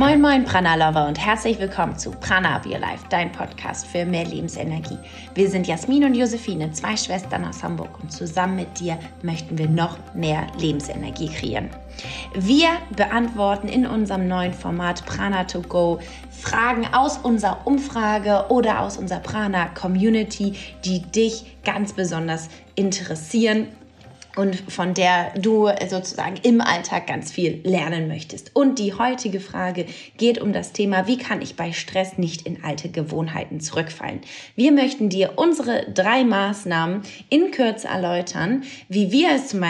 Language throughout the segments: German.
Moin Moin Prana Lover und herzlich willkommen zu Prana Up Your Life, dein Podcast für mehr Lebensenergie. Wir sind Jasmin und Josephine, zwei Schwestern aus Hamburg und zusammen mit dir möchten wir noch mehr Lebensenergie kreieren. Wir beantworten in unserem neuen Format Prana to Go Fragen aus unserer Umfrage oder aus unserer Prana Community, die dich ganz besonders interessieren und von der du sozusagen im Alltag ganz viel lernen möchtest. Und die heutige Frage geht um das Thema, wie kann ich bei Stress nicht in alte Gewohnheiten zurückfallen? Wir möchten dir unsere drei Maßnahmen in Kürze erläutern, wie wir es zum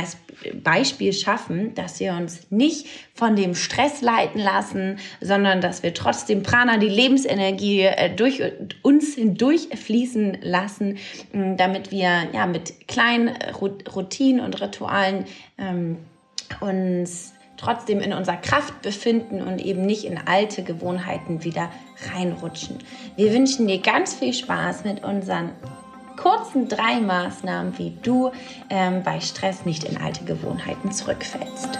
Beispiel schaffen, dass wir uns nicht von dem Stress leiten lassen, sondern dass wir trotzdem Prana, die Lebensenergie äh, durch uns hindurch fließen lassen, damit wir ja mit kleinen Routinen und Ritualen ähm, uns trotzdem in unserer Kraft befinden und eben nicht in alte Gewohnheiten wieder reinrutschen. Wir wünschen dir ganz viel Spaß mit unseren kurzen drei Maßnahmen, wie du ähm, bei Stress nicht in alte Gewohnheiten zurückfällst.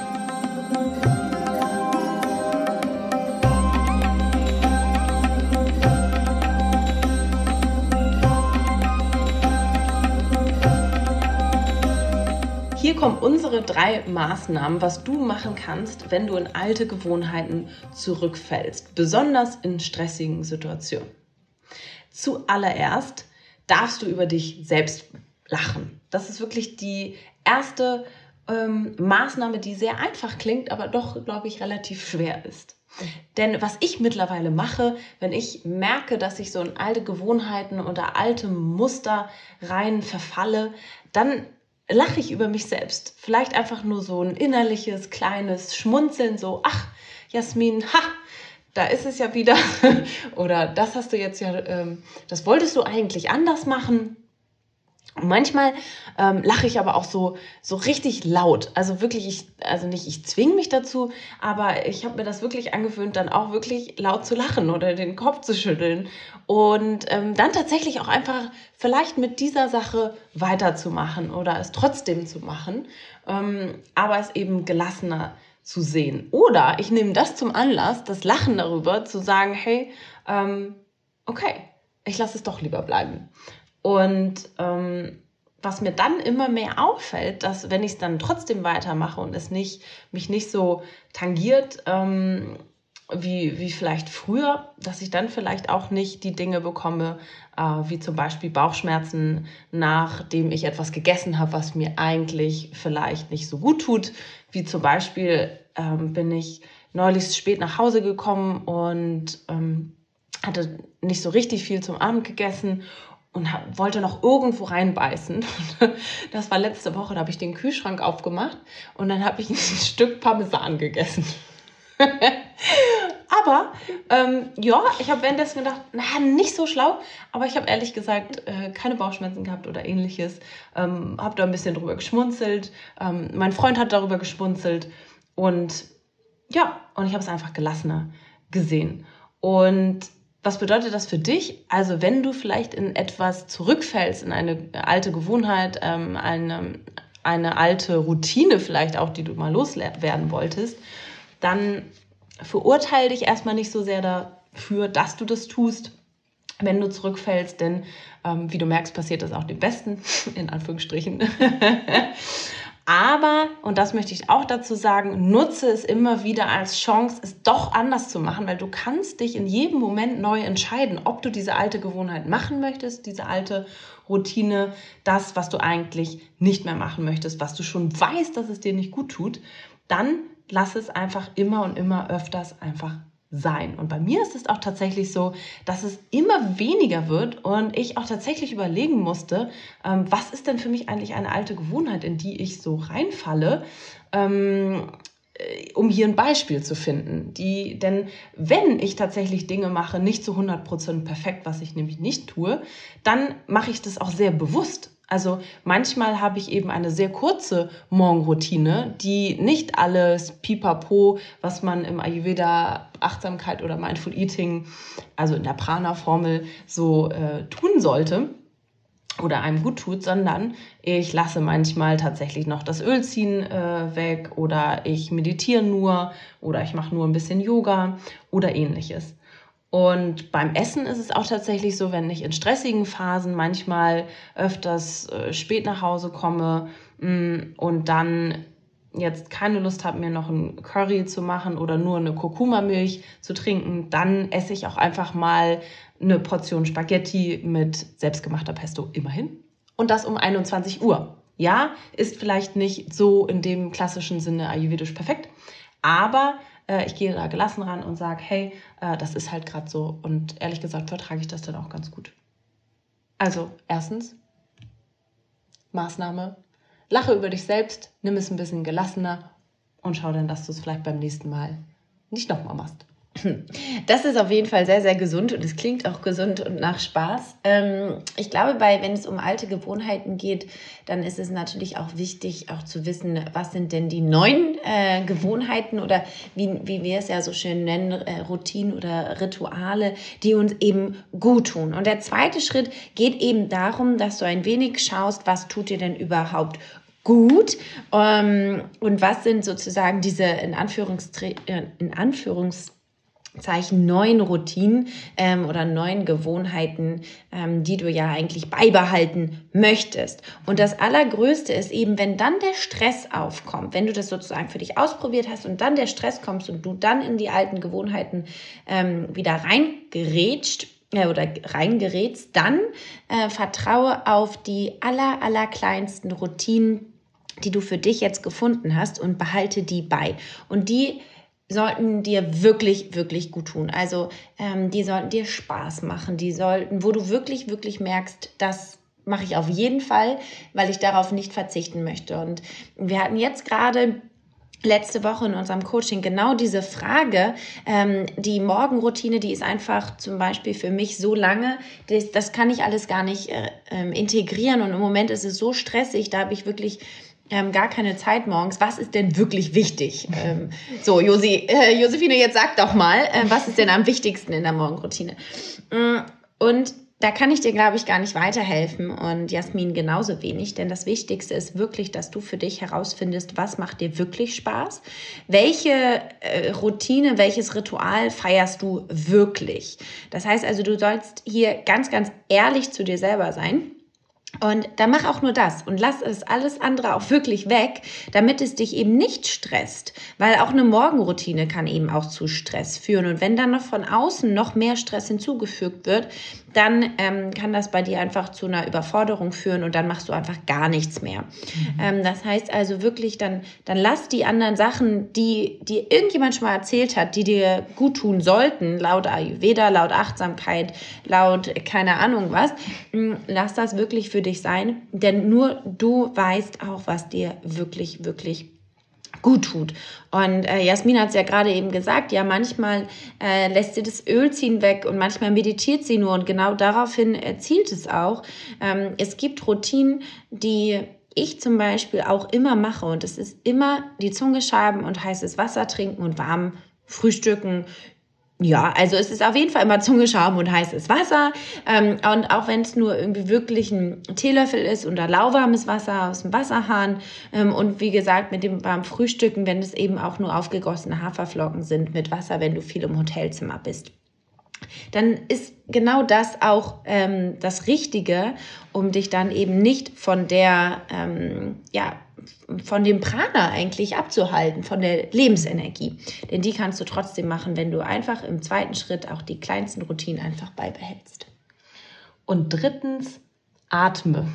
Hier kommen unsere drei Maßnahmen, was du machen kannst, wenn du in alte Gewohnheiten zurückfällst, besonders in stressigen Situationen. Zuallererst darfst du über dich selbst lachen. Das ist wirklich die erste ähm, Maßnahme, die sehr einfach klingt, aber doch, glaube ich, relativ schwer ist. Denn was ich mittlerweile mache, wenn ich merke, dass ich so in alte Gewohnheiten oder alte Muster rein verfalle, dann lache ich über mich selbst. Vielleicht einfach nur so ein innerliches, kleines Schmunzeln, so, ach, Jasmin, ha, da ist es ja wieder. Oder das hast du jetzt ja, ähm, das wolltest du eigentlich anders machen. Und manchmal ähm, lache ich aber auch so, so richtig laut. Also wirklich, ich, also nicht, ich zwinge mich dazu, aber ich habe mir das wirklich angewöhnt, dann auch wirklich laut zu lachen oder den Kopf zu schütteln. Und ähm, dann tatsächlich auch einfach vielleicht mit dieser Sache weiterzumachen oder es trotzdem zu machen, ähm, aber es eben gelassener zu sehen. Oder ich nehme das zum Anlass, das Lachen darüber, zu sagen, hey, ähm, okay, ich lasse es doch lieber bleiben. Und ähm, was mir dann immer mehr auffällt, dass wenn ich es dann trotzdem weitermache und es nicht, mich nicht so tangiert, ähm, wie, wie vielleicht früher, dass ich dann vielleicht auch nicht die Dinge bekomme, äh, wie zum Beispiel Bauchschmerzen, nachdem ich etwas gegessen habe, was mir eigentlich vielleicht nicht so gut tut. Wie zum Beispiel ähm, bin ich neulich spät nach Hause gekommen und ähm, hatte nicht so richtig viel zum Abend gegessen und hab, wollte noch irgendwo reinbeißen. Das war letzte Woche, da habe ich den Kühlschrank aufgemacht und dann habe ich ein Stück Parmesan gegessen. aber ähm, ja, ich habe währenddessen gedacht, na, nicht so schlau, aber ich habe ehrlich gesagt äh, keine Bauchschmerzen gehabt oder ähnliches. Ähm, habe da ein bisschen drüber geschmunzelt. Ähm, mein Freund hat darüber geschmunzelt und ja, und ich habe es einfach gelassener gesehen. Und was bedeutet das für dich? Also wenn du vielleicht in etwas zurückfällst, in eine alte Gewohnheit, ähm, eine, eine alte Routine vielleicht auch, die du mal loswerden wolltest, dann verurteile dich erstmal nicht so sehr dafür, dass du das tust, wenn du zurückfällst, denn ähm, wie du merkst, passiert das auch dem Besten, in Anführungsstrichen. Aber, und das möchte ich auch dazu sagen, nutze es immer wieder als Chance, es doch anders zu machen, weil du kannst dich in jedem Moment neu entscheiden, ob du diese alte Gewohnheit machen möchtest, diese alte Routine, das, was du eigentlich nicht mehr machen möchtest, was du schon weißt, dass es dir nicht gut tut, dann lass es einfach immer und immer öfters einfach sein. Und bei mir ist es auch tatsächlich so, dass es immer weniger wird und ich auch tatsächlich überlegen musste, ähm, was ist denn für mich eigentlich eine alte Gewohnheit, in die ich so reinfalle, ähm, äh, um hier ein Beispiel zu finden. Die, denn wenn ich tatsächlich Dinge mache, nicht zu 100% perfekt, was ich nämlich nicht tue, dann mache ich das auch sehr bewusst. Also manchmal habe ich eben eine sehr kurze Morgenroutine, die nicht alles pipapo, was man im Ayurveda Achtsamkeit oder Mindful Eating, also in der Prana-Formel so äh, tun sollte. oder einem gut tut, sondern ich lasse manchmal tatsächlich noch das Öl ziehen äh, weg oder ich meditiere nur oder ich mache nur ein bisschen Yoga oder ähnliches. Und beim Essen ist es auch tatsächlich so, wenn ich in stressigen Phasen manchmal öfters äh, spät nach Hause komme mh, mm, und dann jetzt keine Lust habe, mir noch ein Curry zu machen oder nur eine Kurkuma-Milch zu trinken, dann esse ich auch einfach mal eine Portion Spaghetti mit selbstgemachter Pesto immerhin. Und das um 21 Uhr. Ja, ist vielleicht nicht so in dem klassischen Sinne ayurvedisch perfekt, aber äh, ich gehe da gelassen ran und sage, hey, äh, das ist halt gerade so. Und ehrlich gesagt vertrage ich das dann auch ganz gut. Also, erstens, Maßnahme, lache über dich selbst, nimm es ein bisschen gelassener und schau dann, dass du es vielleicht beim nächsten Mal nicht nochmal machst. Das ist auf jeden Fall sehr, sehr gesund und es klingt auch gesund und nach Spaß. Ähm, ich glaube, bei, wenn es um alte Gewohnheiten geht, dann ist es natürlich auch wichtig, auch zu wissen, was sind denn die neuen äh, Gewohnheiten oder wie, wie wir es ja so schön nennen, äh, Routinen oder Rituale, die uns eben gut tun. Und der zweite Schritt geht eben darum, dass du ein wenig schaust, was tut dir denn überhaupt gut ähm, und was sind sozusagen diese in, Anführungstre äh, in Anführungszeichen Zeichen neuen Routinen ähm, oder neuen Gewohnheiten, ähm, die du ja eigentlich beibehalten möchtest. Und das Allergrößte ist eben, wenn dann der Stress aufkommt, wenn du das sozusagen für dich ausprobiert hast und dann der Stress kommst und du dann in die alten Gewohnheiten ähm, wieder reingerätscht, äh, oder reingerätst, dann äh, vertraue auf die aller, aller kleinsten Routinen, die du für dich jetzt gefunden hast und behalte die bei. Und die sollten dir wirklich, wirklich gut tun. Also ähm, die sollten dir Spaß machen. Die sollten, wo du wirklich, wirklich merkst, das mache ich auf jeden Fall, weil ich darauf nicht verzichten möchte. Und wir hatten jetzt gerade letzte Woche in unserem Coaching genau diese Frage. Ähm, die Morgenroutine, die ist einfach zum Beispiel für mich so lange, das, das kann ich alles gar nicht äh, äh, integrieren. Und im Moment ist es so stressig, da habe ich wirklich ähm, gar keine Zeit morgens. Was ist denn wirklich wichtig? Ähm, so, Josi, äh, Josefine, jetzt sag doch mal, äh, was ist denn am wichtigsten in der Morgenroutine? Mm, und da kann ich dir, glaube ich, gar nicht weiterhelfen und Jasmin genauso wenig, denn das Wichtigste ist wirklich, dass du für dich herausfindest, was macht dir wirklich Spaß, welche äh, Routine, welches Ritual feierst du wirklich. Das heißt also, du sollst hier ganz, ganz ehrlich zu dir selber sein und dann mach auch nur das und lass es alles andere auch wirklich weg, damit es dich eben nicht stresst. Weil auch eine Morgenroutine kann eben auch zu Stress führen. Und wenn dann noch von außen noch mehr Stress hinzugefügt wird, dann ähm, kann das bei dir einfach zu einer Überforderung führen und dann machst du einfach gar nichts mehr. Mhm. Ähm, das heißt also wirklich, dann, dann lass die anderen Sachen, die dir irgendjemand schon mal erzählt hat, die dir gut tun sollten, laut Ayurveda, laut Achtsamkeit, laut keine Ahnung was, lass das wirklich für dich sein, denn nur du weißt auch, was dir wirklich, wirklich gut tut. Und äh, Jasmin hat es ja gerade eben gesagt, ja, manchmal äh, lässt sie das Öl ziehen weg und manchmal meditiert sie nur und genau daraufhin äh, zielt es auch. Ähm, es gibt Routinen, die ich zum Beispiel auch immer mache und es ist immer die Zunge schaben und heißes Wasser trinken und warm frühstücken, ja, also es ist auf jeden Fall immer Zungeschaum und heißes Wasser. Ähm, und auch wenn es nur irgendwie wirklich ein Teelöffel ist oder lauwarmes Wasser aus dem Wasserhahn. Ähm, und wie gesagt, mit dem warmen Frühstücken, wenn es eben auch nur aufgegossene Haferflocken sind mit Wasser, wenn du viel im Hotelzimmer bist dann ist genau das auch ähm, das Richtige, um dich dann eben nicht von der, ähm, ja, von dem Prana eigentlich abzuhalten, von der Lebensenergie. Denn die kannst du trotzdem machen, wenn du einfach im zweiten Schritt auch die kleinsten Routinen einfach beibehältst. Und drittens, atme.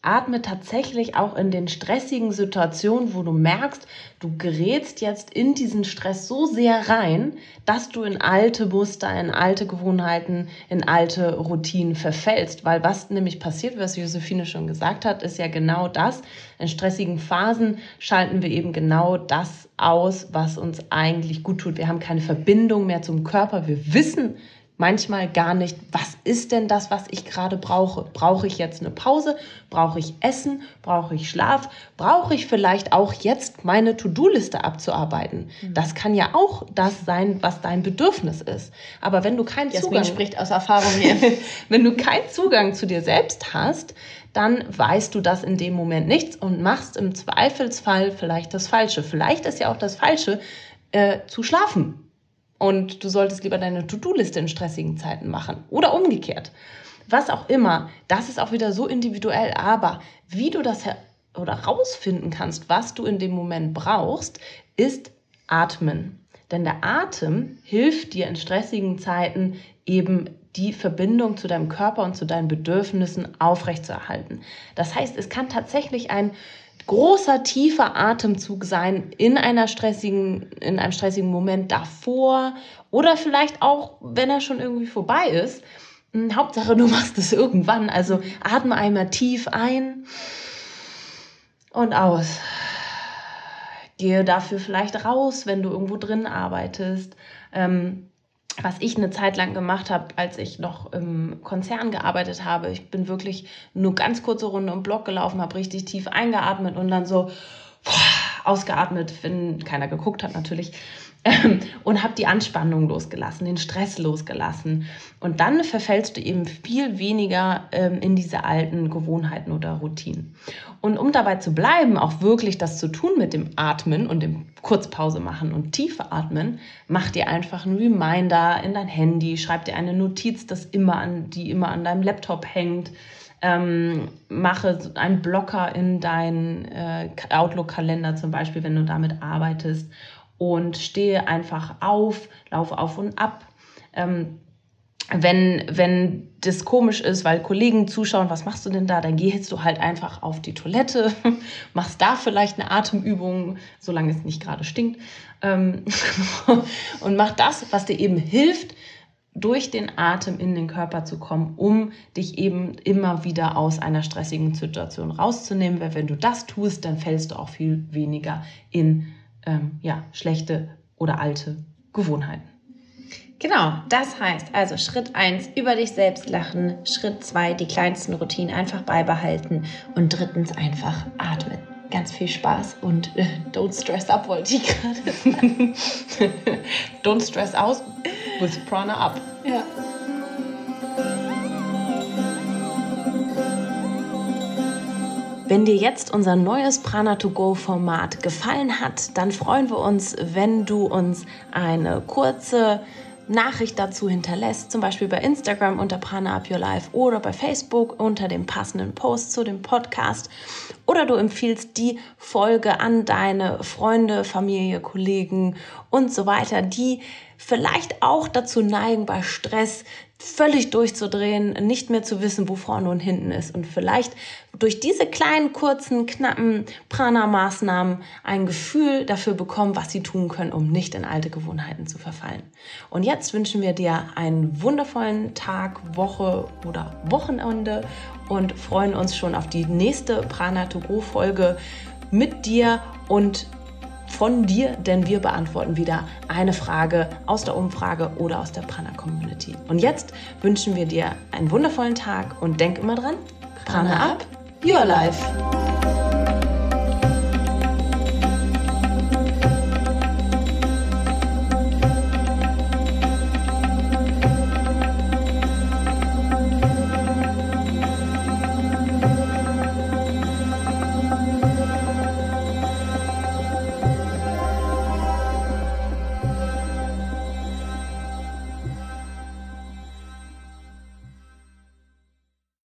Atme tatsächlich auch in den stressigen Situationen, wo du merkst, du gerätst jetzt in diesen Stress so sehr rein, dass du in alte Muster, in alte Gewohnheiten, in alte Routinen verfällst. Weil was nämlich passiert, was Josephine schon gesagt hat, ist ja genau das. In stressigen Phasen schalten wir eben genau das aus, was uns eigentlich gut tut. Wir haben keine Verbindung mehr zum Körper. Wir wissen, manchmal gar nicht, was ist denn das, was ich gerade brauche? Brauche ich jetzt eine Pause? Brauche ich Essen? Brauche ich Schlaf? Brauche ich vielleicht auch jetzt meine To-Do-Liste abzuarbeiten? Mhm. Das kann ja auch das sein, was dein Bedürfnis ist. Aber wenn du keinen Zugang spricht aus Erfahrung hier. wenn du keinen Zugang zu dir selbst hast, dann weißt du das in dem Moment nichts und machst im Zweifelsfall vielleicht das Falsche. Vielleicht ist ja auch das Falsche, äh, zu schlafen und du solltest lieber deine To-Do-Liste in stressigen Zeiten machen oder umgekehrt. Was auch immer, das ist auch wieder so individuell, aber wie du das oder rausfinden kannst, was du in dem Moment brauchst, ist atmen. Denn der Atem hilft dir in stressigen Zeiten eben die Verbindung zu deinem Körper und zu deinen Bedürfnissen aufrechtzuerhalten. Das heißt, es kann tatsächlich ein großer, tiefer Atemzug sein in einer stressigen, in einem stressigen Moment davor oder vielleicht auch, wenn er schon irgendwie vorbei ist. Hm, Hauptsache, du machst es irgendwann. Also atme einmal tief ein und aus. Gehe dafür vielleicht raus, wenn du irgendwo drin arbeitest. Ähm, was ich eine Zeit lang gemacht habe, als ich noch im Konzern gearbeitet habe. Ich bin wirklich nur ganz kurze Runde im Block gelaufen, habe richtig tief eingeatmet und dann so boah, ausgeatmet, wenn keiner geguckt hat natürlich. Ähm, und habe die Anspannung losgelassen, den Stress losgelassen. Und dann verfällst du eben viel weniger ähm, in diese alten Gewohnheiten oder Routinen. Und um dabei zu bleiben, auch wirklich das zu tun mit dem Atmen und dem Kurzpause machen und tiefe Atmen, mach dir einfach einen Reminder in dein Handy, schreib dir eine Notiz, das immer an, die immer an deinem Laptop hängt. Ähm, mache einen Blocker in deinen äh, Outlook-Kalender zum Beispiel, wenn du damit arbeitest und stehe einfach auf, laufe auf und ab. Ähm, wenn, wenn das komisch ist, weil Kollegen zuschauen, was machst du denn da? Dann gehst du halt einfach auf die Toilette, machst da vielleicht eine Atemübung, solange es nicht gerade stinkt, ähm, und mach das, was dir eben hilft, durch den Atem in den Körper zu kommen, um dich eben immer wieder aus einer stressigen Situation rauszunehmen. Weil wenn du das tust, dann fällst du auch viel weniger in ähm, ja, schlechte oder alte Gewohnheiten. Genau, das heißt also Schritt 1 über dich selbst lachen, Schritt 2 die kleinsten Routinen einfach beibehalten und drittens einfach atmen. Ganz viel Spaß und äh, don't stress up wollte ich gerade don't stress out with prana up. Ja. Wenn dir jetzt unser neues Prana to Go Format gefallen hat, dann freuen wir uns, wenn du uns eine kurze Nachricht dazu hinterlässt, zum Beispiel bei Instagram unter Prana Up Your Life oder bei Facebook unter dem passenden Post zu dem Podcast. Oder du empfiehlst die Folge an deine Freunde, Familie, Kollegen und so weiter, die vielleicht auch dazu neigen, bei Stress völlig durchzudrehen, nicht mehr zu wissen, wo vorne und hinten ist und vielleicht durch diese kleinen, kurzen, knappen Prana-Maßnahmen ein Gefühl dafür bekommen, was sie tun können, um nicht in alte Gewohnheiten zu verfallen. Und jetzt wünschen wir dir einen wundervollen Tag, Woche oder Wochenende und freuen uns schon auf die nächste Prana to Go Folge mit dir und von dir, denn wir beantworten wieder eine Frage aus der Umfrage oder aus der Prana Community. Und jetzt wünschen wir dir einen wundervollen Tag und denk immer dran, Prana, Prana up, your life.